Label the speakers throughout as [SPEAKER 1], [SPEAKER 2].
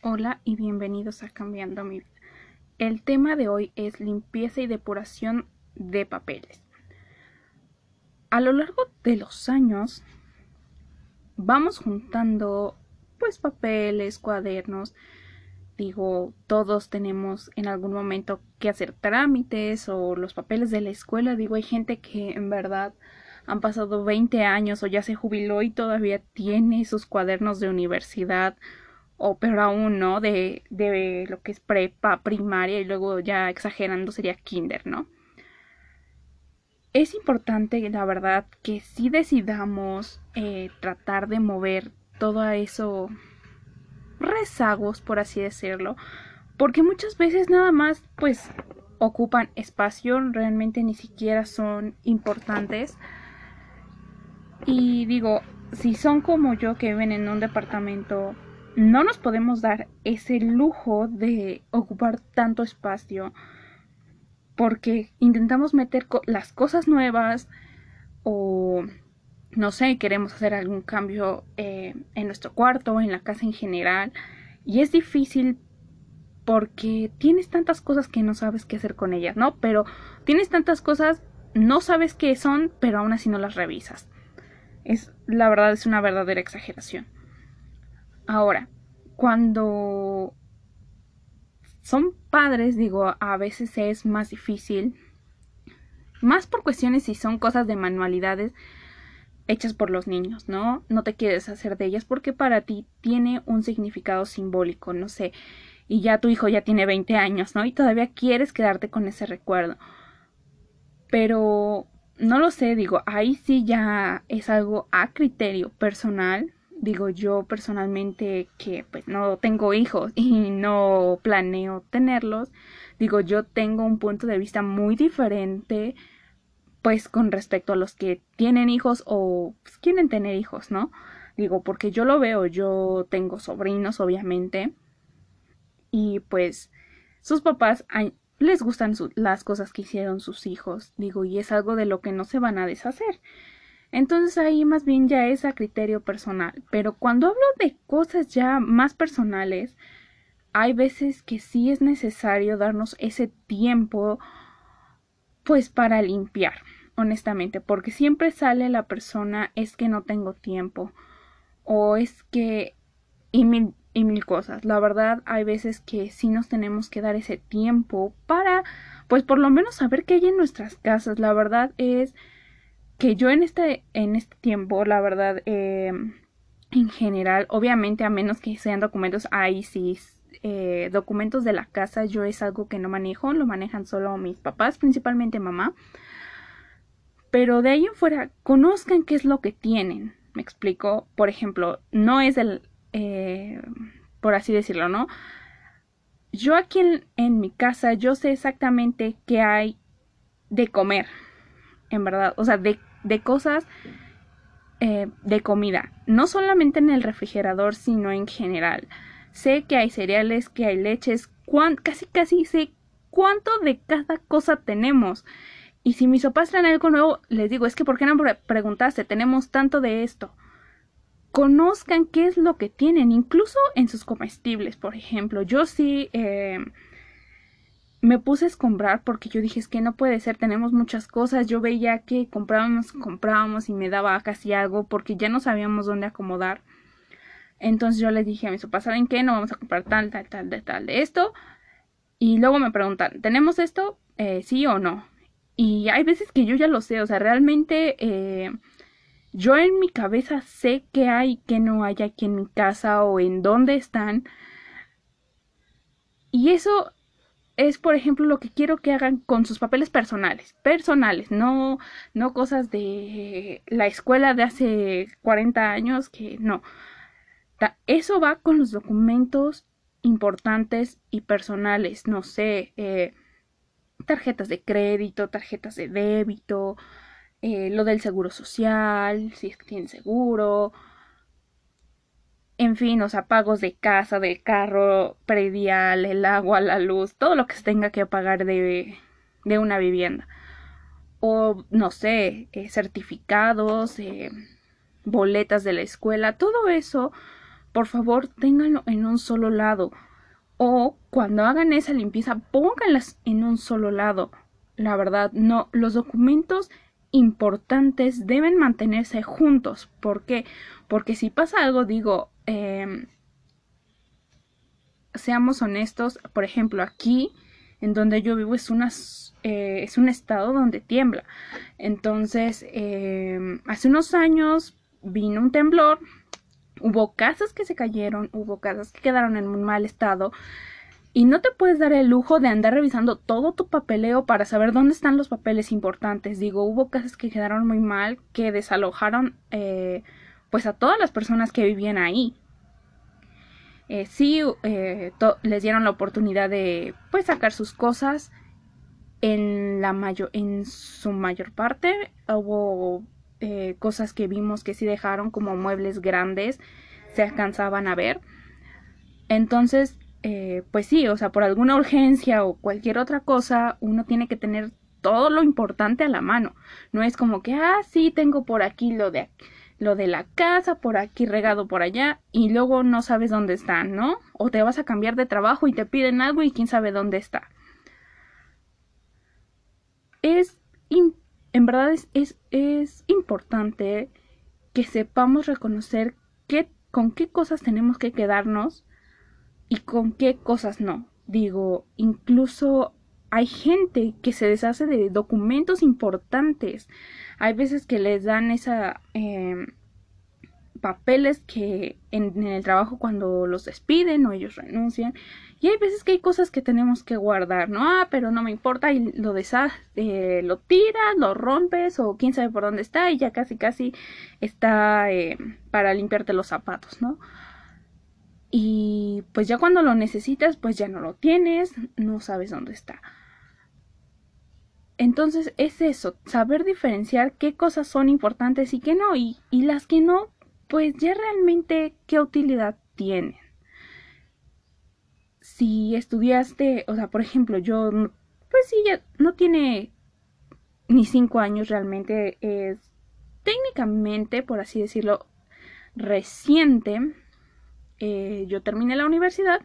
[SPEAKER 1] Hola y bienvenidos a Cambiando mi vida. El tema de hoy es limpieza y depuración de papeles. A lo largo de los años vamos juntando pues papeles, cuadernos. Digo, todos tenemos en algún momento que hacer trámites o los papeles de la escuela. Digo, hay gente que en verdad han pasado 20 años o ya se jubiló y todavía tiene sus cuadernos de universidad o peor aún, ¿no? De, de lo que es prepa, primaria y luego ya exagerando sería kinder, ¿no? Es importante, la verdad, que si decidamos eh, tratar de mover todo eso rezagos, por así decirlo, porque muchas veces nada más, pues, ocupan espacio, realmente ni siquiera son importantes y digo, si son como yo que viven en un departamento, no nos podemos dar ese lujo de ocupar tanto espacio porque intentamos meter las cosas nuevas o no sé, queremos hacer algún cambio eh, en nuestro cuarto o en la casa en general y es difícil porque tienes tantas cosas que no sabes qué hacer con ellas, ¿no? Pero tienes tantas cosas, no sabes qué son, pero aún así no las revisas. Es, la verdad es una verdadera exageración. Ahora, cuando son padres, digo, a veces es más difícil. Más por cuestiones si son cosas de manualidades hechas por los niños, ¿no? No te quieres hacer de ellas porque para ti tiene un significado simbólico, no sé. Y ya tu hijo ya tiene 20 años, ¿no? Y todavía quieres quedarte con ese recuerdo. Pero no lo sé, digo, ahí sí ya es algo a criterio personal. Digo, yo personalmente que pues no tengo hijos y no planeo tenerlos, digo, yo tengo un punto de vista muy diferente pues con respecto a los que tienen hijos o pues, quieren tener hijos, ¿no? Digo, porque yo lo veo, yo tengo sobrinos, obviamente, y pues sus papás les gustan las cosas que hicieron sus hijos, digo, y es algo de lo que no se van a deshacer. Entonces ahí más bien ya es a criterio personal. Pero cuando hablo de cosas ya más personales, hay veces que sí es necesario darnos ese tiempo pues para limpiar, honestamente, porque siempre sale la persona es que no tengo tiempo o es que y y mil cosas. La verdad, hay veces que sí nos tenemos que dar ese tiempo para, pues por lo menos saber qué hay en nuestras casas. La verdad es que yo en este, en este tiempo, la verdad, eh, en general, obviamente a menos que sean documentos, ahí sí, eh, documentos de la casa, yo es algo que no manejo, lo manejan solo mis papás, principalmente mamá. Pero de ahí en fuera, conozcan qué es lo que tienen. Me explico, por ejemplo, no es el, eh, por así decirlo, ¿no? Yo aquí en, mi casa, yo sé exactamente qué hay de comer, en verdad, o sea, de, cosas eh, de comida, no solamente en el refrigerador, sino en general. Sé que hay cereales, que hay leches, casi casi sé cuánto de cada cosa tenemos. Y si mis papás traen algo nuevo, les digo, es que ¿por qué no preguntaste? Tenemos tanto de esto conozcan qué es lo que tienen, incluso en sus comestibles, por ejemplo. Yo sí eh, me puse a escombrar porque yo dije es que no puede ser, tenemos muchas cosas. Yo veía que comprábamos, comprábamos y me daba casi algo porque ya no sabíamos dónde acomodar. Entonces yo les dije a mis papás, ¿saben qué? No vamos a comprar tal, tal, tal, de tal, de esto. Y luego me preguntan, ¿tenemos esto? Eh, sí o no. Y hay veces que yo ya lo sé, o sea, realmente eh, yo en mi cabeza sé qué hay, qué no hay aquí en mi casa o en dónde están. Y eso es, por ejemplo, lo que quiero que hagan con sus papeles personales. Personales, no, no cosas de la escuela de hace 40 años que no. Eso va con los documentos importantes y personales. No sé, eh, tarjetas de crédito, tarjetas de débito, eh, lo del seguro social, si es que tienen seguro, en fin, los apagos de casa, del carro, predial, el agua, la luz, todo lo que se tenga que pagar de, de una vivienda. O, no sé, eh, certificados, eh, boletas de la escuela, todo eso, por favor ténganlo en un solo lado. O cuando hagan esa limpieza, pónganlas en un solo lado. La verdad, no, los documentos importantes deben mantenerse juntos. ¿Por qué? Porque si pasa algo, digo, em, seamos honestos, por ejemplo, aquí en donde yo vivo es, una, eh, es un estado donde tiembla. Entonces, em, hace unos años vino un temblor, hubo casas que se cayeron, hubo casas que quedaron en un mal estado. Y no te puedes dar el lujo de andar revisando todo tu papeleo para saber dónde están los papeles importantes. Digo, hubo casas que quedaron muy mal, que desalojaron eh, pues a todas las personas que vivían ahí. Eh, sí, eh, les dieron la oportunidad de pues sacar sus cosas. En, la mayor, en su mayor parte hubo eh, cosas que vimos que sí dejaron como muebles grandes se alcanzaban a ver. Entonces, eh, pues sí, o sea, por alguna urgencia o cualquier otra cosa, uno tiene que tener todo lo importante a la mano. No es como que, ah, sí, tengo por aquí lo de, lo de la casa, por aquí regado por allá, y luego no sabes dónde están, ¿no? O te vas a cambiar de trabajo y te piden algo y quién sabe dónde está. Es en verdad es, es, importante que sepamos reconocer qué, con qué cosas tenemos que quedarnos y con qué cosas no. Digo, incluso hay gente que se deshace de documentos importantes. Hay veces que les dan esa em, papeles que en, el trabajo cuando los despiden o ellos renuncian y hay veces que hay cosas que tenemos que guardar, ¿no? Ah, pero no me importa y lo deshaces, eh, lo tiras, lo rompes o quién sabe por dónde está y ya casi casi está eh, para limpiarte los zapatos, ¿no? Y pues ya cuando lo necesitas, pues ya no lo tienes, no sabes dónde está. Entonces es eso, saber diferenciar qué cosas son importantes y qué no, y, y las que no, pues ya realmente qué utilidad tienen si estudiaste, o sea, por ejemplo, yo, pues sí, ya no tiene ni cinco años realmente, es técnicamente, por así decirlo, reciente. Eh, yo terminé la universidad,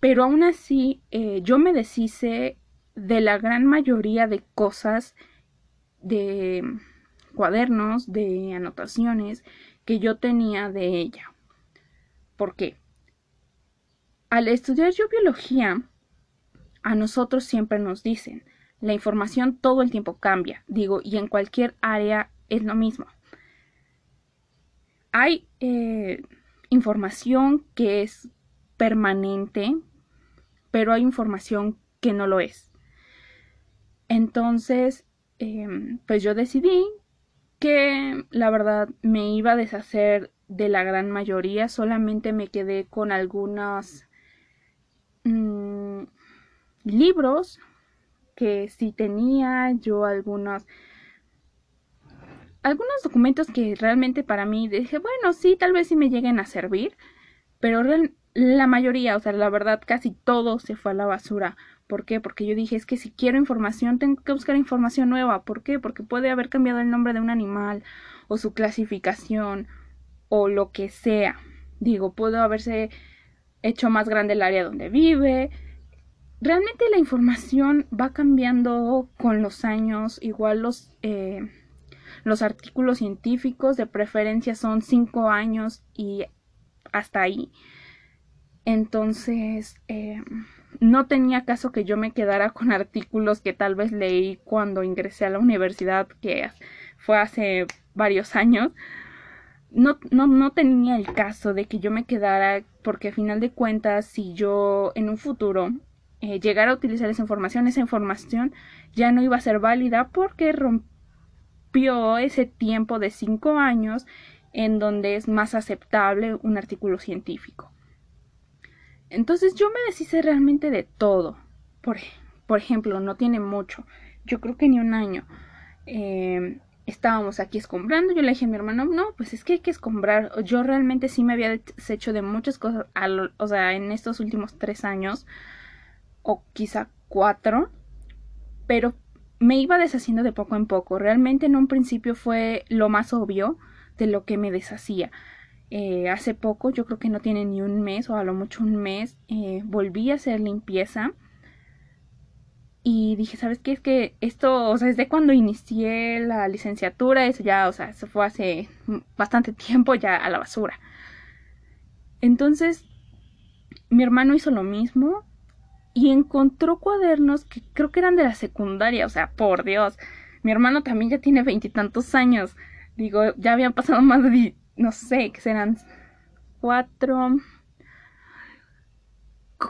[SPEAKER 1] pero aún así eh, yo me deshice de la gran mayoría de cosas, de cuadernos, de anotaciones que yo tenía de ella. ¿Por qué? Al estudiar yo biología, a nosotros siempre nos dicen, la información todo el tiempo cambia, digo, y en cualquier área es lo mismo. Hay eh, información que es permanente, pero hay información que no lo es. Entonces, em, pues yo decidí que la verdad me iba a deshacer de la gran mayoría, solamente me quedé con algunas Mm, libros que si tenía yo algunos algunos documentos que realmente para mí dije bueno sí tal vez sí me lleguen a servir pero la mayoría o sea la verdad casi todo se fue a la basura ¿Por qué? Porque yo dije, es que si quiero información, tengo que buscar información nueva. ¿Por qué? Porque puede haber cambiado el nombre de un animal o su clasificación o lo que sea. Digo, puedo haberse hecho más grande el área donde vive. Realmente la información va cambiando con los años, igual los, eh, los artículos científicos de preferencia son cinco años y hasta ahí. Entonces, eh, no tenía caso que yo me quedara con artículos que tal vez leí cuando ingresé a la universidad, que fue hace varios años, no, no, no tenía el caso de que yo me quedara, porque a final de cuentas, si yo en un futuro eh, llegara a utilizar esa información, esa información ya no iba a ser válida porque ese tiempo de cinco años en donde es más aceptable un artículo científico. Entonces yo me deshice realmente de todo. Por, por ejemplo, no tiene mucho, yo creo que ni un año. Eh, estábamos aquí escombrando, yo le dije a mi hermano, no, pues es que hay que escombrar. Yo realmente sí me había deshecho de muchas cosas, o sea, en estos últimos tres años, o quizá cuatro, pero me iba deshaciendo de poco en poco. Realmente en un principio fue lo más obvio de lo que me deshacía. eh, hace poco, yo creo que no tiene ni un mes o a lo mucho un mes, eh, volví a hacer limpieza. Y dije, ¿sabes qué? Es que esto, o sea, desde cuando inicié la licenciatura, eso ya, o sea, eso fue hace bastante tiempo ya a la basura. Entonces, mi hermano hizo lo mismo y encontró cuadernos que creo que eran de la secundaria, o sea, por Dios. Mi hermano también ya tiene veintitantos años. Digo, ya habían pasado más de, no sé, que serán cuatro,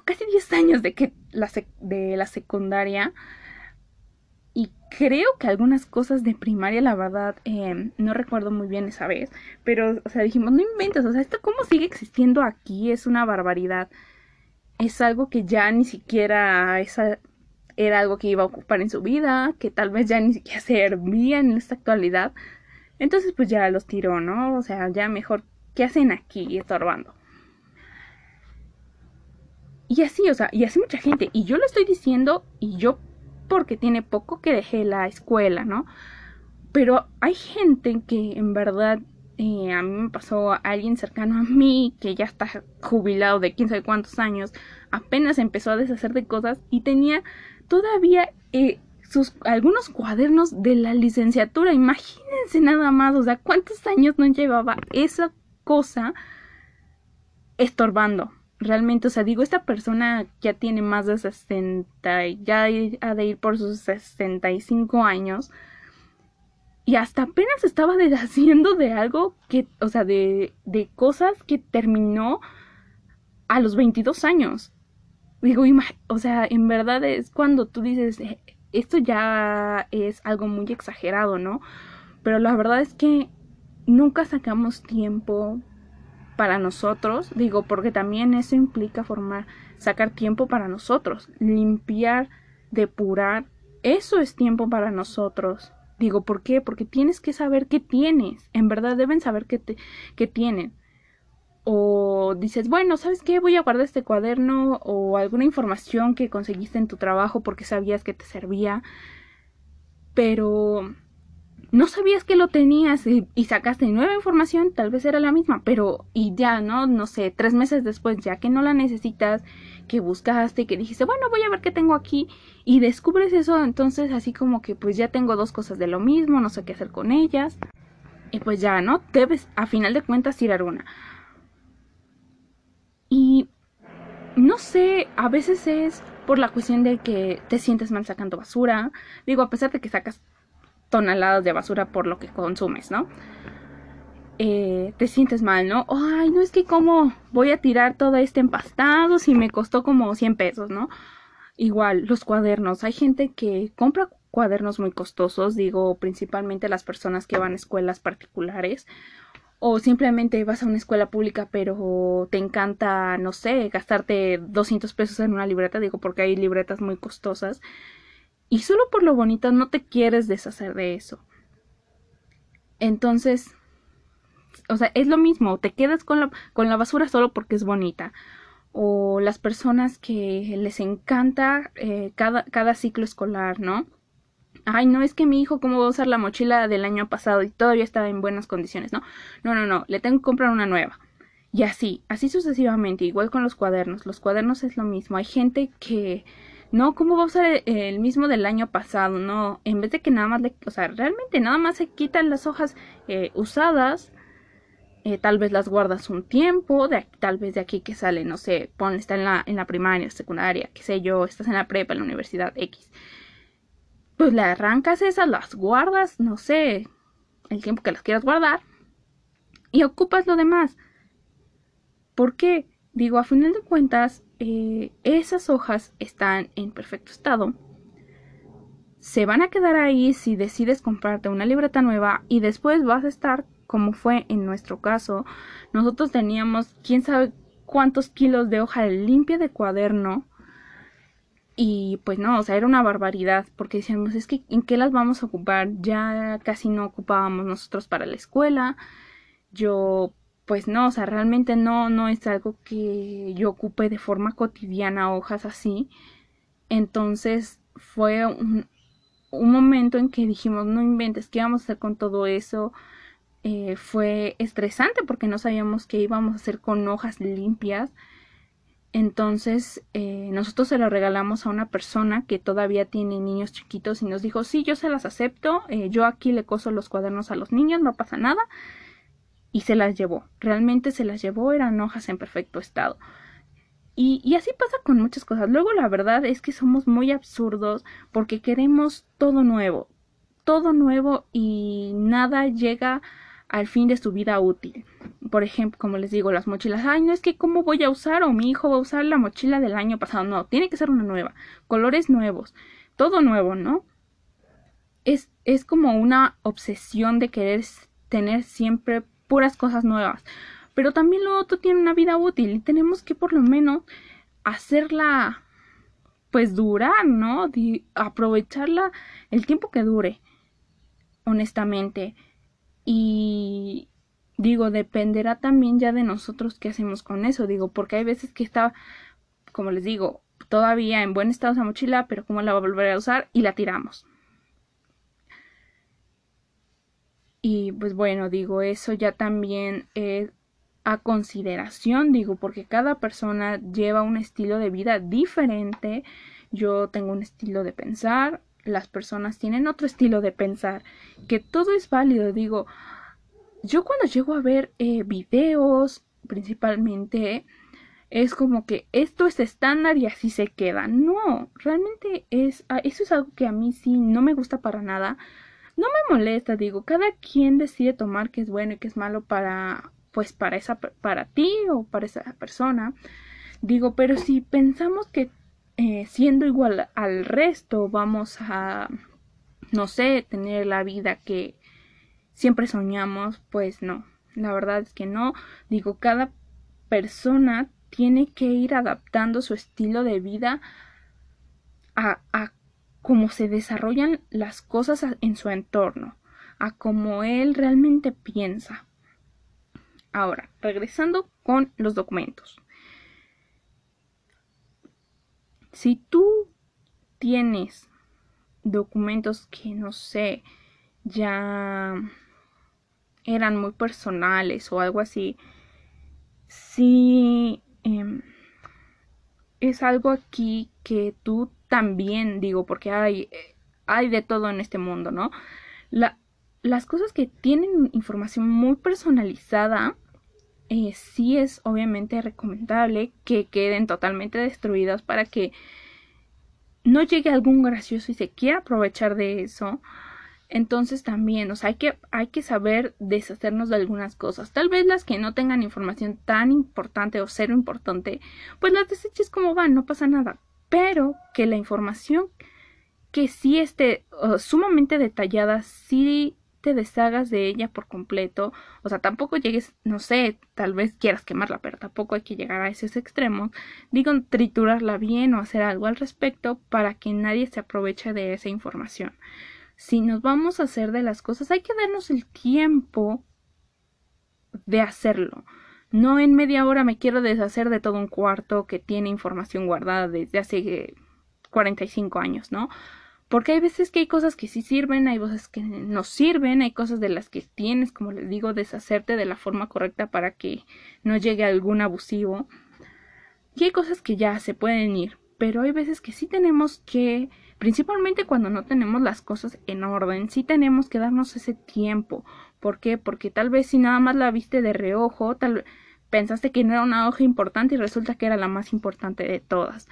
[SPEAKER 1] casi diez años de que la de la secundaria. Y creo que algunas cosas de primaria, la verdad, em, no recuerdo muy bien esa vez. Pero, o sea, dijimos, no inventes, o sea, esto cómo sigue existiendo aquí es una barbaridad. Es algo que ya ni siquiera esa era algo que iba a ocupar en su vida, que tal vez ya ni siquiera servía en esta actualidad. Entonces, pues ya los tiró, ¿no? O sea, ya mejor, ¿qué hacen aquí estorbando? Y así, o sea, y así mucha gente. Y yo lo estoy diciendo, y yo porque tiene poco que dejé la escuela, ¿no? Pero hay gente que en verdad eh, a mí me pasó a alguien cercano a mí que ya está jubilado de quién sabe cuántos años, apenas empezó a deshacer de cosas y tenía todavía eh, sus algunos cuadernos de la licenciatura. Imagínense nada más, o sea, cuántos años no llevaba esa cosa estorbando realmente, o sea, digo, esta persona ya tiene más de 60, ya ha de ir por sus 65 años. Y hasta apenas estaba deshaciendo de algo que, o sea, de, de cosas que terminó a los 22 años. Digo, o sea, en verdad es cuando tú dices, eh, esto ya es algo muy exagerado, ¿no? Pero la verdad es que nunca sacamos tiempo para nosotros, digo, porque también eso implica formar, sacar tiempo para nosotros, limpiar, depurar, eso es tiempo para nosotros. Digo, ¿por qué? Porque tienes que saber qué tienes, en verdad deben saber qué, te, qué tienen. O dices, bueno, ¿sabes qué? Voy a guardar este cuaderno o alguna información que conseguiste en tu trabajo porque sabías que te servía. Pero no sabías que lo tenías y, sacaste nueva información, tal vez era la misma, pero y ya, ¿no? No sé, tres meses después, ya que no la necesitas, que buscaste, que dijiste, bueno, voy a ver qué tengo aquí y descubres eso, entonces así como que pues ya tengo dos cosas de lo mismo, no sé qué hacer con ellas. Y pues ya, ¿no? Debes a final de cuentas tirar una. Y no sé, a veces es por la cuestión de que te sientes mal sacando basura. Digo, a pesar de que sacas toneladas de basura por lo que consumes, ¿no? Eh, te sientes mal, ¿no? Ay, no es que cómo voy a tirar todo este empastado si me costó como 100 pesos, ¿no? Igual, los cuadernos. Hay gente que compra cuadernos muy costosos, digo, principalmente las personas que van a escuelas particulares o simplemente vas a una escuela pública pero te encanta, no sé, gastarte 200 pesos en una libreta, digo, porque hay libretas muy costosas y solo por lo bonita no te quieres deshacer de eso. Entonces, o sea, es lo mismo, te quedas con la, con la basura solo porque es bonita. O las personas que les encanta eh, cada, cada ciclo escolar, ¿no? Ay, no, es que mi hijo, ¿cómo va a usar la mochila del año pasado y todavía estaba en buenas condiciones? No, no, no, no, le tengo que comprar una nueva. Y así, así sucesivamente, igual con los cuadernos. Los cuadernos es lo mismo. Hay gente que no, ¿cómo va a usar el, mismo del año pasado? No, en vez de que nada más le, o sea, realmente nada más se quitan las hojas eh, usadas, eh, tal vez las guardas un tiempo, de, tal vez de aquí que sale, no sé, pon, está en la, en la primaria, secundaria, qué sé yo, estás en la prepa, en la universidad X. Pues le arrancas esas, las guardas, no sé, el tiempo que las quieras guardar, y ocupas lo demás. ¿Por qué? Digo, a final de cuentas, eh, esas hojas están en perfecto estado. Se van a quedar ahí si decides comprarte una libreta nueva y después vas a estar como fue en nuestro caso. Nosotros teníamos quién sabe cuántos kilos de hoja limpia de cuaderno. Y pues no, o sea, era una barbaridad, porque decíamos, es que ¿en qué las vamos a ocupar? Ya casi no ocupábamos nosotros para la escuela. Yo pues no, o sea, realmente no, no es algo que yo ocupe de forma cotidiana hojas así. Entonces fue un, momento en que dijimos, no inventes, ¿qué vamos a hacer con todo eso? Eh, fue estresante porque no sabíamos qué íbamos a hacer con hojas limpias. Entonces eh, nosotros se lo regalamos a una persona que todavía tiene niños chiquitos y nos dijo, sí, yo se las acepto, eh, yo aquí le coso los cuadernos a los niños, no pasa nada. Y se las llevó, realmente se las llevó, eran hojas en perfecto estado. Y, y, así pasa con muchas cosas. Luego la verdad es que somos muy absurdos porque queremos todo nuevo, todo nuevo y nada llega al fin de su vida útil. Por ejemplo, como les digo, las mochilas. Ay, no es que cómo voy a usar o mi hijo va a usar la mochila del año pasado. No, tiene que ser una nueva. Colores nuevos. Todo nuevo, ¿no? Es, es como una obsesión de querer tener siempre puras cosas nuevas. Pero también lo otro tiene una vida útil y tenemos que por lo menos hacerla pues durar, ¿no? aprovecharla el tiempo que dure. Honestamente. Y digo, dependerá también ya de nosotros qué hacemos con eso, digo, porque hay veces que está, como les digo, todavía en buen estado esa mochila, pero cómo la va a volver a usar y la tiramos. Y pues bueno, digo, eso ya también es a consideración, digo, porque cada persona lleva un estilo de vida diferente. Yo tengo un estilo de pensar, las personas tienen otro estilo de pensar, que todo es válido, digo, yo cuando llego a ver eh, videos, principalmente, es como que esto es estándar y así se queda. No, realmente es, ah, eso es algo que a mí sí no me gusta para nada. No me molesta, digo, cada quien decide tomar qué es bueno y qué es malo para, pues, para esa, para ti o para esa persona. Digo, pero si pensamos que eh, siendo igual al resto vamos a, no sé, tener la vida que siempre soñamos, pues no, la verdad es que no. Digo, cada persona tiene que ir adaptando su estilo de vida a, a cómo se desarrollan las cosas en su entorno, a cómo él realmente piensa. Ahora, regresando con los documentos. Si tú tienes documentos que no sé, ya eran muy personales o algo así, si em, es algo aquí que tú también digo, porque hay, hay de todo en este mundo, ¿no? las cosas que tienen información muy personalizada, eh, sí es obviamente recomendable que queden totalmente destruidas para que no llegue algún gracioso y se quiera aprovechar de eso. Entonces también, o sea, hay que, hay que saber deshacernos de algunas cosas. Tal vez las que no tengan información tan importante o cero importante, pues las deseches como van, no pasa nada. Pero que la información que sí esté sumamente detallada, sí te deshagas de ella por completo. O sea, tampoco llegues, no sé, tal vez quieras quemarla, pero tampoco hay que llegar a esos extremos. Digo, triturarla bien o hacer algo al respecto para que nadie se aproveche de esa información. Si nos vamos a hacer de las cosas, hay que darnos el tiempo de hacerlo. No en media hora me quiero deshacer de todo un cuarto que tiene información guardada desde hace 45 años, ¿no? Porque hay veces que hay cosas que sí sirven, hay veces que no sirven, hay cosas de las que tienes, como les digo, deshacerte de la forma correcta para que no llegue algún abusivo. Y hay cosas que ya se pueden ir, pero hay veces que sí tenemos que, principalmente cuando no tenemos las cosas en orden, sí tenemos que darnos ese tiempo. ¿Por qué? Porque tal vez si nada más la viste de reojo, tal pensaste que no era una hoja importante y resulta que era la más importante de todas.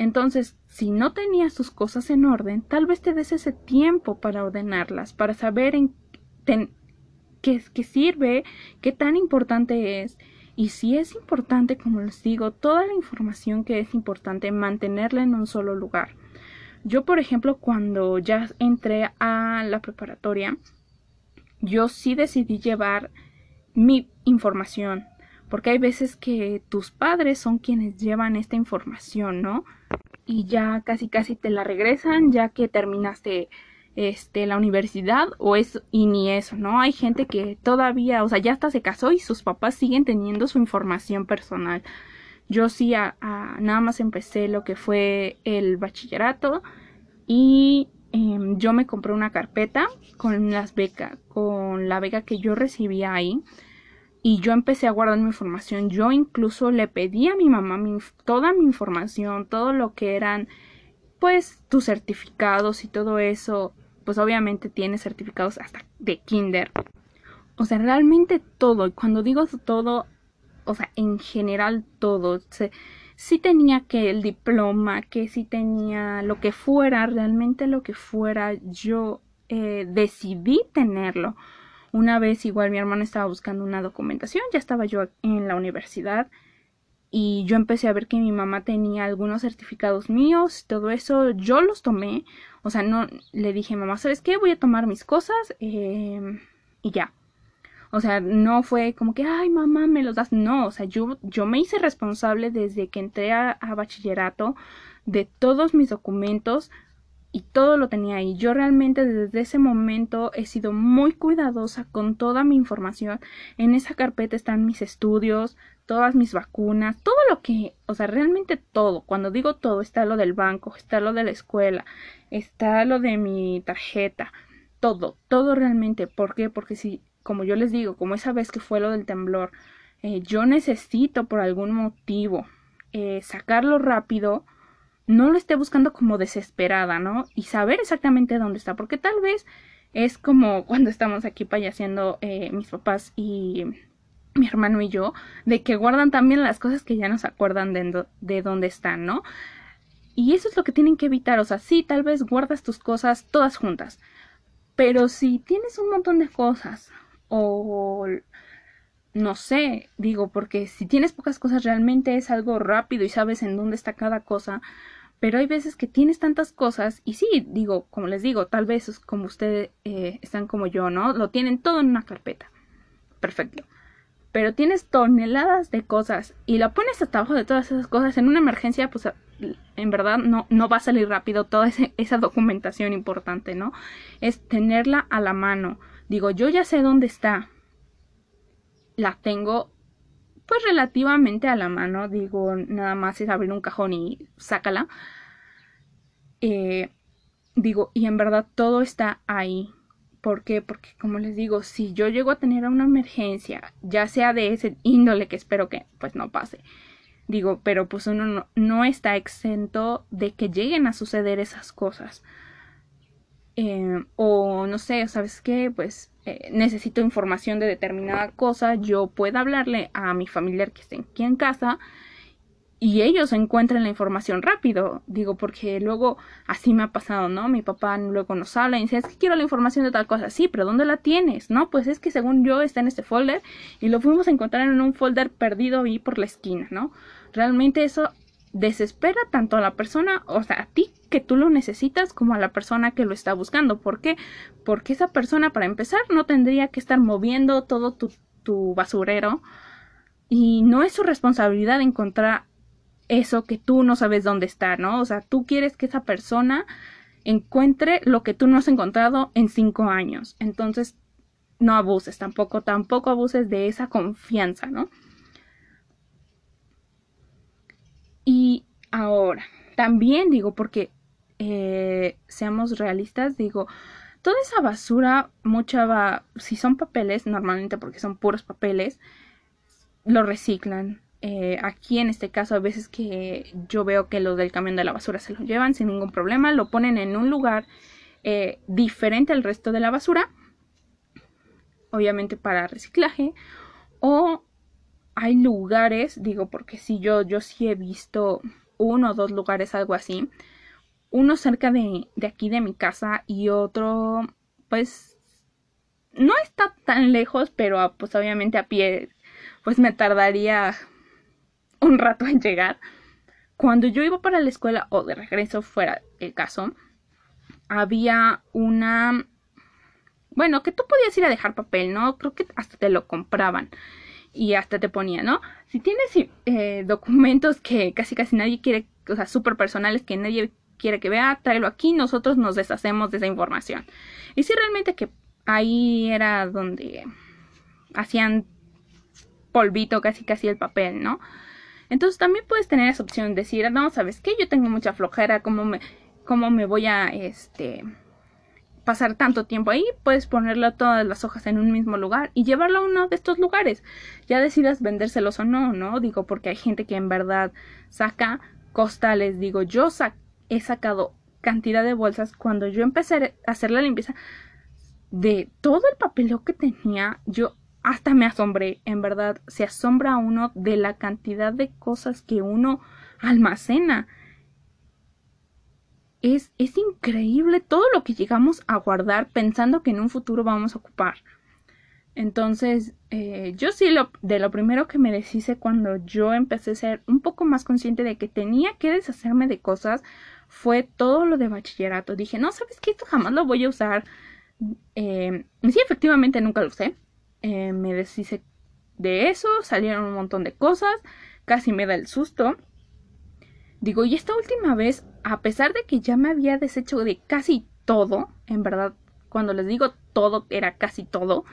[SPEAKER 1] Entonces, si no tenías tus cosas en orden, tal vez te des ese tiempo para ordenarlas, para saber en qué, sirve, qué tan importante es. Y si es importante, como les digo, toda la información que es importante, mantenerla en un solo lugar. Yo, por ejemplo, cuando ya entré a la preparatoria, yo sí decidí llevar mi información, porque hay veces que tus padres son quienes llevan esta información, ¿no? y ya casi casi te la regresan ya que terminaste este la universidad o eso y ni eso, ¿no? Hay gente que todavía, o sea, ya hasta se casó y sus papás siguen teniendo su información personal. Yo sí a, nada más empecé lo que fue el bachillerato y em, yo me compré una carpeta con las becas, con la beca que yo recibía ahí. Y yo empecé a guardar mi información. Yo incluso le pedí a mi mamá toda mi información, todo lo que eran, pues, tus certificados y todo eso. Pues obviamente tiene certificados hasta de kinder. O sea, realmente todo. Y cuando digo todo, o sea, en general todo. sí tenía que el diploma, que sí tenía lo que fuera, realmente lo que fuera, yo eh, decidí tenerlo. Una vez igual mi hermana estaba buscando una documentación, ya estaba yo en la universidad y yo empecé a ver que mi mamá tenía algunos certificados míos, todo eso, yo los tomé, o sea, no le dije, mamá, ¿sabes qué? Voy a tomar mis cosas eh, y ya. O sea, no fue como que, ay, mamá, me los das. No, o sea, yo, yo me hice responsable desde que entré a, bachillerato de todos mis documentos y todo lo tenía ahí. Yo realmente desde ese momento he sido muy cuidadosa con toda mi información. En esa carpeta están mis estudios, todas mis vacunas, todo lo que, o sea, realmente todo. Cuando digo todo, está lo del banco, está lo de la escuela, está lo de mi tarjeta, todo, todo realmente. ¿Por qué? Porque si como yo les digo, como esa vez que fue lo del temblor, eh, yo necesito por algún motivo eh, sacarlo rápido, no lo esté buscando como desesperada, ¿no? Y saber exactamente dónde está, porque tal vez es como cuando estamos aquí payaseando eh, mis papás y mi hermano y yo, de que guardan también las cosas que ya no se acuerdan de, de dónde están, ¿no? Y eso es lo que tienen que evitar, o sea, sí, tal vez guardas tus cosas todas juntas, pero si tienes un montón de cosas o no sé, digo, porque si tienes pocas cosas realmente es algo rápido y sabes en dónde está cada cosa, pero hay veces que tienes tantas cosas y sí, digo, como les digo, tal vez como ustedes eh, están como yo, ¿no? Lo tienen todo en una carpeta. Perfecto. Pero tienes toneladas de cosas y la pones hasta abajo de todas esas cosas en una emergencia, pues en verdad no, no va a salir rápido toda esa documentación importante, ¿no? Es tenerla a la mano Digo, yo ya sé dónde está. La tengo pues relativamente a la mano. Digo, nada más es abrir un cajón y sácala. Eh, digo, y en verdad todo está ahí. ¿Por qué? Porque como les digo, si yo llego a tener una emergencia, ya sea de ese índole que espero que pues no pase, digo, pero pues uno no, no está exento de que lleguen a suceder esas cosas. Eh, o no sé, ¿sabes qué? Pues eh, necesito información de determinada cosa, yo puedo hablarle a mi familiar que esté aquí en casa y ellos encuentren la información rápido. Digo, porque luego así me ha pasado, ¿no? Mi papá luego nos habla y dice, es que quiero la información de tal cosa. Sí, pero ¿dónde la tienes? No, pues es que según yo está en este folder y lo fuimos a encontrar en un folder perdido ahí por la esquina, ¿no? Realmente eso desespera tanto a la persona, o sea, a ti que tú lo necesitas como a la persona que lo está buscando. ¿Por qué? Porque esa persona, para empezar, no tendría que estar moviendo todo tu, tu basurero y no es su responsabilidad encontrar eso que tú no sabes dónde está, ¿no? O sea, tú quieres que esa persona encuentre lo que tú no has encontrado en cinco años. Entonces, no abuses tampoco, tampoco abuses de esa confianza, ¿no? Y ahora, también digo, porque eh, seamos realistas, digo, toda esa basura, mucha va, si son papeles, normalmente porque son puros papeles, lo reciclan. Eh, aquí en este caso, a veces que yo veo que los del camión de la basura se lo llevan sin ningún problema, lo ponen en un lugar eh, diferente al resto de la basura, obviamente para reciclaje, o hay lugares, digo, porque si yo, yo sí he visto uno o dos lugares, algo así. Uno cerca de, de aquí de mi casa y otro, pues, no está tan lejos, pero ah, pues obviamente a pie, pues me tardaría un rato en llegar. Cuando yo iba para la escuela o de regreso fuera el caso, había una... Bueno, que tú podías ir a dejar papel, ¿no? Creo que hasta te lo compraban y hasta te ponía, ¿no? Si tienes eh, documentos que casi casi nadie quiere, o sea, súper personales que nadie quiere que vea, tráelo aquí, nosotros nos deshacemos de esa información. Y si realmente que ahí era donde hacían polvito casi casi el papel, ¿no? Entonces también puedes tener esa opción de decir, no, ¿sabes qué? Yo tengo mucha flojera, como me... cómo me voy a este pasar tanto tiempo ahí, puedes ponerle todas las hojas en un mismo lugar y llevarlo a uno de estos lugares. Ya decidas vendérselos o no, ¿no? Digo, porque hay gente que en verdad saca costales. Digo, yo he sacado cantidad de bolsas cuando yo empecé a hacer la limpieza de todo el papeleo que tenía. Yo hasta me asombré, en verdad, se asombra uno de la cantidad de cosas que uno almacena. Es, es increíble todo lo que llegamos a guardar pensando que en un futuro vamos a ocupar. Entonces, eh, yo sí lo, de lo primero que me deshice cuando yo empecé a ser un poco más consciente de que tenía que deshacerme de cosas fue todo lo de bachillerato. Dije, no, sabes que esto jamás lo voy a usar. Eh, sí, efectivamente nunca lo usé. Eh, me deshice de eso, salieron un montón de cosas, casi me da el susto. Digo, y esta última vez, a pesar de que ya me había deshecho de casi todo, en verdad, cuando les digo todo, era casi todo.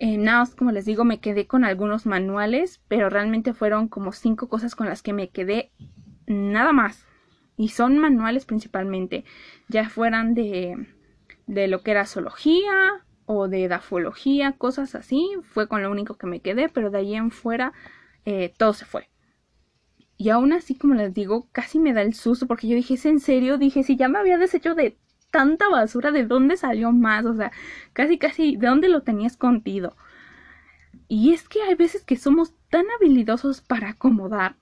[SPEAKER 1] Eh, nada como les digo, me quedé con algunos manuales, pero realmente fueron como cinco cosas con las que me quedé nada más. Y son manuales principalmente, ya fueran de, de lo que era zoología o de dafología, cosas así. Fue con lo único que me quedé, pero de ahí en fuera eh, todo se fue. Y aún así, como les digo, casi me da el susto porque yo dije, ¿es en serio? Dije, si ya me había deshecho de tanta basura, ¿de dónde salió más? O sea, casi, casi, ¿de dónde lo tenía escondido? Y es que hay veces que somos tan habilidosos para acomodar,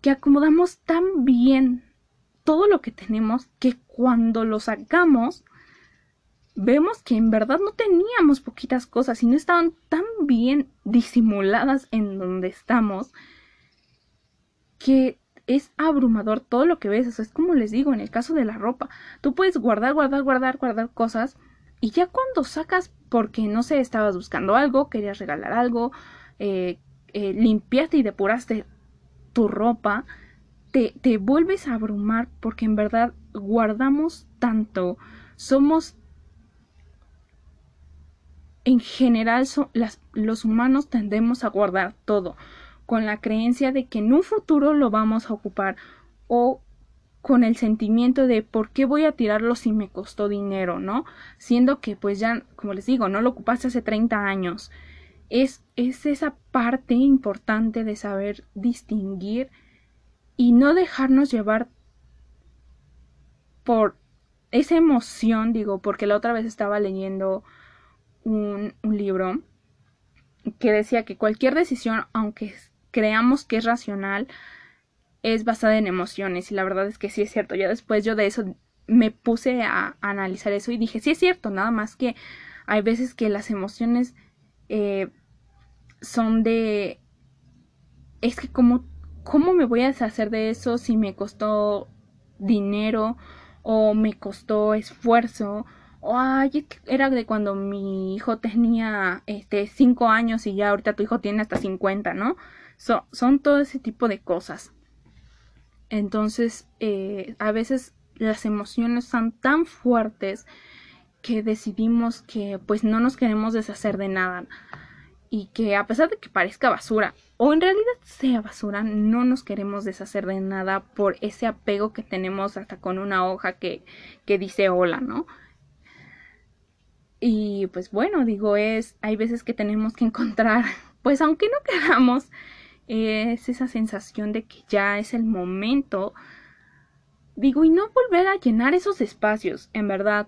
[SPEAKER 1] que acomodamos tan bien todo lo que tenemos, que cuando lo sacamos, vemos que en verdad no teníamos poquitas cosas y no estaban tan bien disimuladas en donde estamos que es abrumador todo lo que ves. es como les digo, en el caso de la ropa, tú puedes guardar, guardar, guardar, guardar cosas y ya cuando sacas, porque no sé, estabas buscando algo, querías regalar algo, eh, eh, limpiaste y depuraste tu ropa, te, te vuelves a abrumar porque en verdad guardamos tanto, somos en general los humanos tendemos a guardar todo con la creencia de que en un futuro lo vamos a ocupar o con el sentimiento de por qué voy a tirarlo si me costó dinero, ¿no? Siendo que pues ya, como les digo, no lo ocupaste hace 30 años. Es, es esa parte importante de saber distinguir y no dejarnos llevar por esa emoción, digo, porque la otra vez estaba leyendo un, un libro que decía que cualquier decisión, aunque creamos que es racional es basada en emociones y la verdad es que sí es cierto. Ya después yo de eso me puse a, analizar eso y dije, sí es cierto, nada más que hay veces que las emociones eh, son de... Es que como, ¿cómo me voy a deshacer de eso si me costó dinero o me costó esfuerzo? O ay, era de cuando mi hijo tenía este 5 años y ya ahorita tu hijo tiene hasta 50, ¿no? Son todo ese tipo de cosas. Entonces, eh, a veces las emociones son tan fuertes que decidimos que pues no nos queremos deshacer de nada y que a pesar de que parezca basura o en realidad sea basura, no nos queremos deshacer de nada por ese apego que tenemos hasta con una hoja que, que dice hola, ¿no? Y pues bueno, digo, es, hay veces que tenemos que encontrar, pues aunque no queramos, es esa sensación de que ya es el momento. Digo, y no volver a llenar esos espacios, en verdad.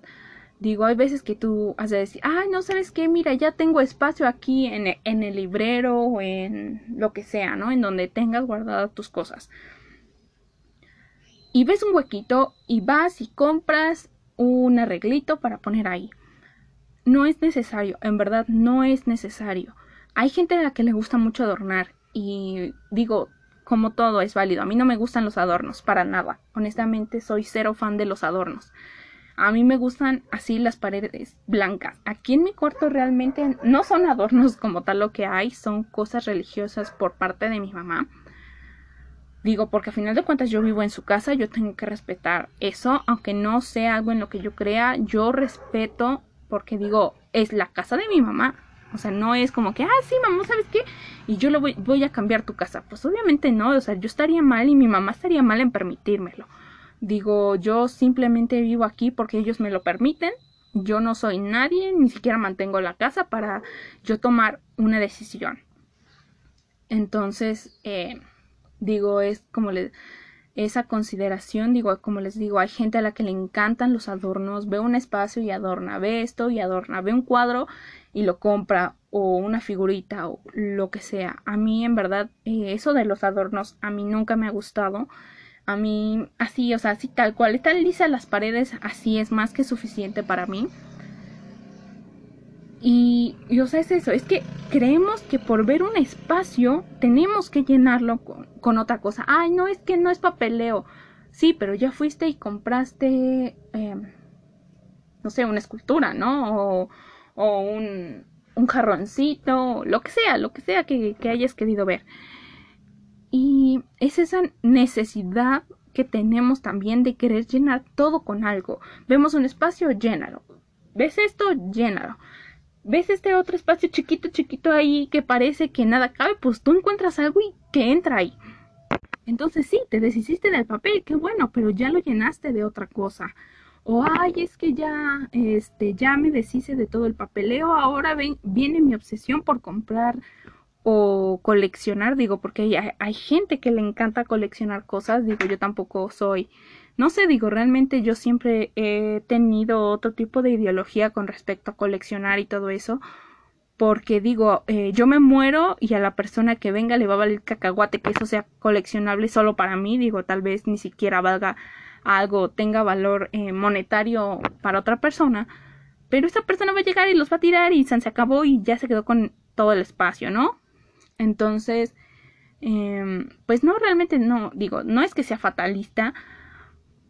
[SPEAKER 1] Digo, hay veces que tú has de decir, ay, no sabes qué, mira, ya tengo espacio aquí en, e, en el librero o en lo que sea, ¿no? En donde tengas guardadas tus cosas. Y ves un huequito y vas y compras un arreglito para poner ahí. No es necesario, en verdad no es necesario. Hay gente a la que le gusta mucho adornar y digo, como todo es válido, a mí no me gustan los adornos, para nada. Honestamente, soy cero fan de los adornos. A mí me gustan así las paredes blancas. Aquí en mi cuarto realmente no son adornos como tal lo que hay, son cosas religiosas por parte de mi mamá. Digo, porque a final de cuentas yo vivo en su casa, yo tengo que respetar eso, aunque no sea algo en lo que yo crea, yo respeto porque digo, es la casa de mi mamá. O sea, no es como que, ah, sí, mamá, ¿sabes qué? Y yo lo voy, voy a cambiar tu casa. Pues obviamente no, o sea, yo estaría mal y mi mamá estaría mal en permitírmelo. Digo, yo simplemente vivo aquí porque ellos me lo permiten. Yo no soy nadie, ni siquiera mantengo la casa para yo tomar una decisión. Entonces, eh, digo, es como les esa consideración, digo, como les digo, hay gente a la que le encantan los adornos, ve un espacio y adorna, ve esto y adorna, ve un cuadro y lo compra, o una figurita, o lo que sea. A mí, en verdad, eh, eso de los adornos, a mí nunca me ha gustado. A mí, así, o sea, así tal cual, están lisas las paredes, así es más que suficiente para mí. Y, o sea, es eso, es que creemos que por ver un espacio tenemos que llenarlo con, otra cosa. Ay, no, es que no es papeleo. Sí, pero ya fuiste y compraste, em, no sé, una escultura, ¿no? O, un, un, jarroncito, lo que sea, lo que sea que, que hayas querido ver. Y es esa necesidad que tenemos también de querer llenar todo con algo. Vemos un espacio, llénalo. ¿Ves esto? Llénalo ves este otro espacio chiquito, chiquito ahí que parece que nada cabe, pues tú encuentras algo y que entra ahí. Entonces sí, te deshiciste del papel, qué bueno, pero ya lo llenaste de otra cosa. O ay, es que ya, este, ya me deshice de todo el papeleo, ahora ven, viene mi obsesión por comprar o coleccionar, digo, porque hay, hay gente que le encanta coleccionar cosas, digo, yo tampoco soy no sé, digo, realmente yo siempre he tenido otro tipo de ideología con respecto a coleccionar y todo eso. Porque digo, eh, yo me muero y a la persona que venga le va a valer cacahuate que eso sea coleccionable solo para mí. Digo, tal vez ni siquiera valga algo, tenga valor eh, monetario para otra persona. Pero esa persona va a llegar y los va a tirar y se acabó y ya se quedó con todo el espacio, ¿no? Entonces, em, pues no, realmente no, digo, no es que sea fatalista,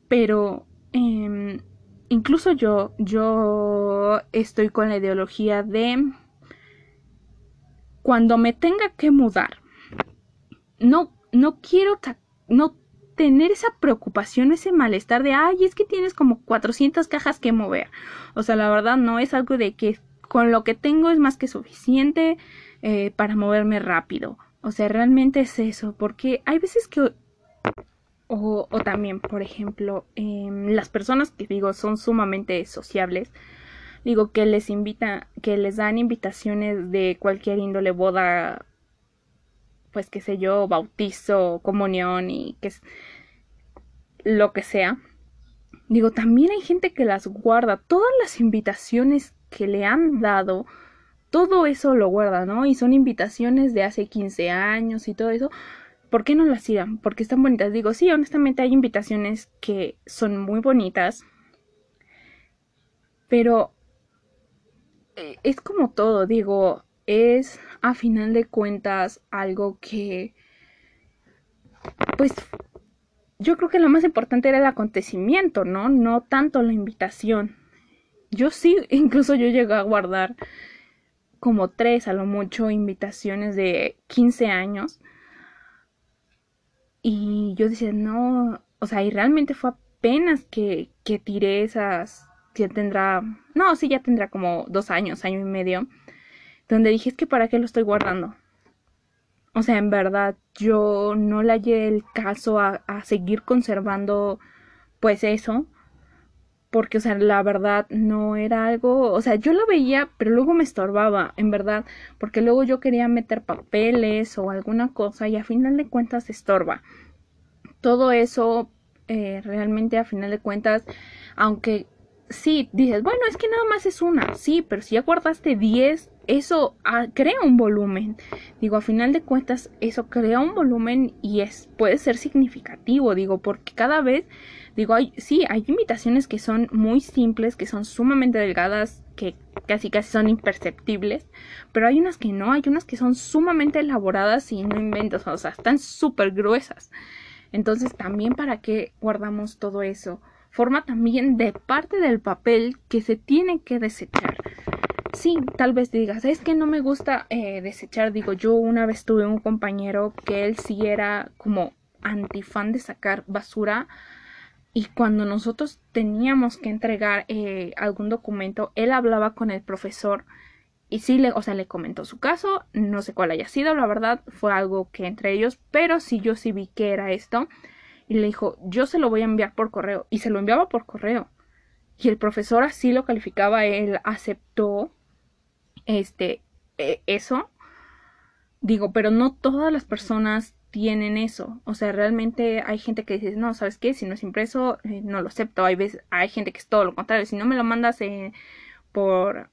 [SPEAKER 1] pero em, incluso yo, yo estoy con la ideología de cuando me tenga que mudar, no, no quiero no tener esa preocupación, ese malestar de, ay, es que tienes como 400 cajas que mover. O sea, la verdad no es algo de que con lo que tengo es más que suficiente eh, para moverme rápido. O sea, realmente es eso, porque hay veces que o, también, por ejemplo, em, las personas que digo son sumamente sociables, digo que les invita, que les dan invitaciones de cualquier índole, boda, pues qué sé yo, bautizo, comunión y que es lo que sea. Digo, también hay gente que las guarda, todas las invitaciones que le han dado, todo eso lo guarda, ¿no? Y son invitaciones de hace 15 años y todo eso. ¿por qué no las sigan? Porque están bonitas. Digo, sí, honestamente hay invitaciones que son muy bonitas, pero eh, es como todo, digo, es a final de cuentas algo que, pues, yo creo que lo más importante era el acontecimiento, ¿no? No tanto la invitación. Yo sí, incluso yo llegué a guardar como tres a lo mucho invitaciones de 15 años y yo decía, no, o sea, y realmente fue apenas que, que tiré esas, que tendrá, no, sí, ya tendrá como dos años, año y medio, donde dije, es que para qué lo estoy guardando. O sea, en verdad, yo no le hallé el caso a, a seguir conservando, pues eso, porque, o sea, la verdad no era algo, o sea, yo lo veía, pero luego me estorbaba, en verdad, porque luego yo quería meter papeles o alguna cosa y a final de cuentas estorba. Todo eso, eh, realmente a final de cuentas, aunque sí, dices, bueno, es que nada más es una, sí, pero si ya guardaste 10, eso ah, crea un volumen. Digo, a final de cuentas, eso crea un volumen y es, puede ser significativo, digo, porque cada vez Digo, hay, sí, hay invitaciones que son muy simples, que son sumamente delgadas, que casi casi son imperceptibles, pero hay unas que no, hay unas que son sumamente elaboradas y no inventos, o sea, están súper gruesas. Entonces, también para qué guardamos todo eso. Forma también de parte del papel que se tiene que desechar. Sí, tal vez digas, es que no me gusta eh, desechar. Digo, yo una vez tuve un compañero que él sí era como antifan de sacar basura y cuando nosotros teníamos que entregar eh, algún documento, él hablaba con el profesor y sí, le, o sea, le comentó su caso, no sé cuál haya sido, la verdad fue algo que entre ellos, pero sí yo sí vi que era esto. Y le dijo, yo se lo voy a enviar por correo. Y se lo enviaba por correo. Y el profesor así lo calificaba, él aceptó este, e, eso. Digo, pero no todas las personas tienen eso. O sea, realmente hay gente que dice, no, ¿sabes qué? Si no es impreso, eh, no lo acepto. Hay veces, hay gente que es todo lo contrario. Si no me lo mandas eh, por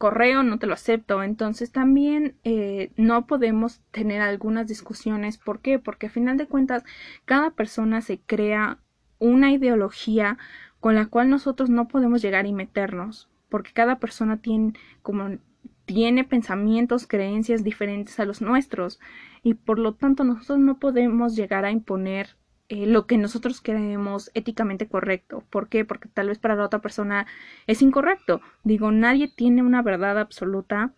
[SPEAKER 1] correo, no te lo acepto. Entonces también eh, no podemos tener algunas discusiones. ¿Por qué? Porque a final de cuentas, cada persona se crea una ideología con la cual nosotros no podemos llegar y meternos. Porque cada persona tiene como tiene pensamientos, creencias diferentes a los nuestros y por lo tanto nosotros no podemos llegar a imponer eh, lo que nosotros creemos éticamente correcto. ¿Por qué? Porque tal vez para la otra persona es incorrecto. Digo, nadie tiene una verdad absoluta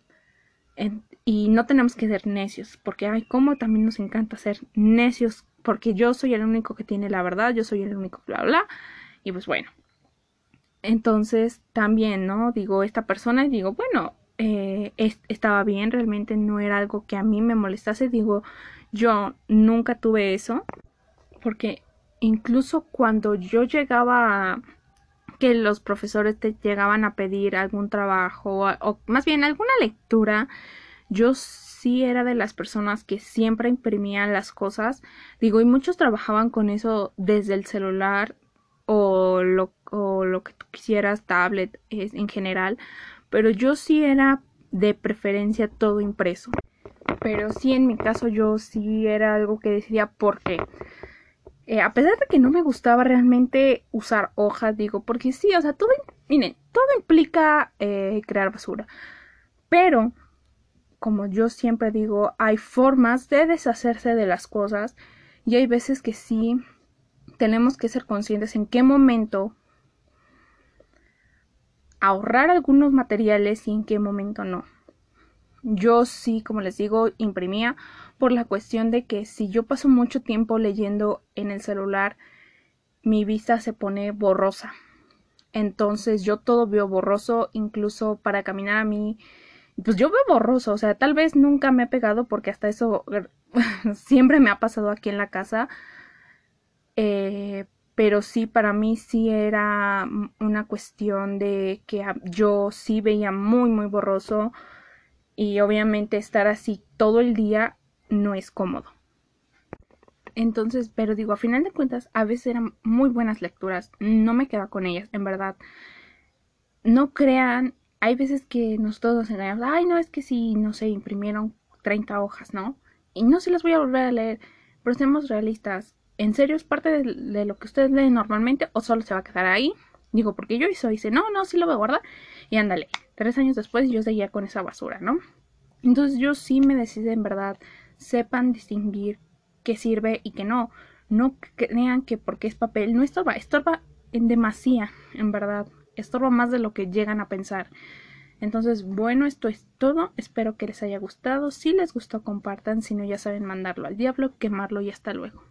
[SPEAKER 1] y no tenemos que ser necios, porque ay, como también nos encanta ser necios, porque yo soy el único que tiene la verdad, yo soy el único bla bla. Y pues bueno. Entonces también, ¿no? Digo, esta persona, digo, bueno, eh, estaba bien, realmente no era algo que a mí me molestase. Digo, yo nunca tuve eso, porque incluso cuando yo llegaba a que los profesores te llegaban a pedir algún trabajo o, más bien alguna lectura, yo sí era de las personas que siempre imprimían las cosas. Digo, y muchos trabajaban con eso desde el celular o lo, o lo que tú quisieras, tablet en general pero yo sí era de preferencia todo impreso. Pero sí, en mi caso yo sí era algo que decidía porque eh, a pesar de que no me gustaba realmente usar hojas, digo, porque sí, o sea, todo, miren, todo implica eh, crear basura. Pero, como yo siempre digo, hay formas de deshacerse de las cosas y hay veces que sí tenemos que ser conscientes en qué momento ahorrar algunos materiales y en qué momento no. Yo sí, como les digo, imprimía por la cuestión de que si yo paso mucho tiempo leyendo en el celular, mi vista se pone borrosa. Entonces yo todo veo borroso, incluso para caminar a mí, pues yo veo borroso, o sea, tal vez nunca me he pegado porque hasta eso siempre me ha pasado aquí en la casa. Eh, pero sí para mí sí era una cuestión de que yo sí veía muy muy borroso y obviamente estar así todo el día no es cómodo. Entonces, pero digo, a final de cuentas, a veces eran muy buenas lecturas, no me quedaba con ellas, en verdad. No crean, hay veces que nosotros nos engañamos, ay, no, es que si, no sé, imprimieron 30 hojas, ¿no? Y no se las voy a volver a leer, pero seamos realistas, ¿en serio es parte de, lo que ustedes leen normalmente o solo se va a quedar ahí? Digo, porque yo hizo, dice, no, no, sí lo voy a guardar. Y ándale, tres años después yo seguía con esa basura, ¿no? Entonces yo sí me decidí en verdad, sepan distinguir qué sirve y qué no. No crean que porque es papel no estorba, estorba en demasía, en verdad. Estorba más de lo que llegan a pensar. Entonces, bueno, esto es todo. Espero que les haya gustado. Si les gustó, compartan. Si no, ya saben mandarlo al diablo, quemarlo y hasta luego.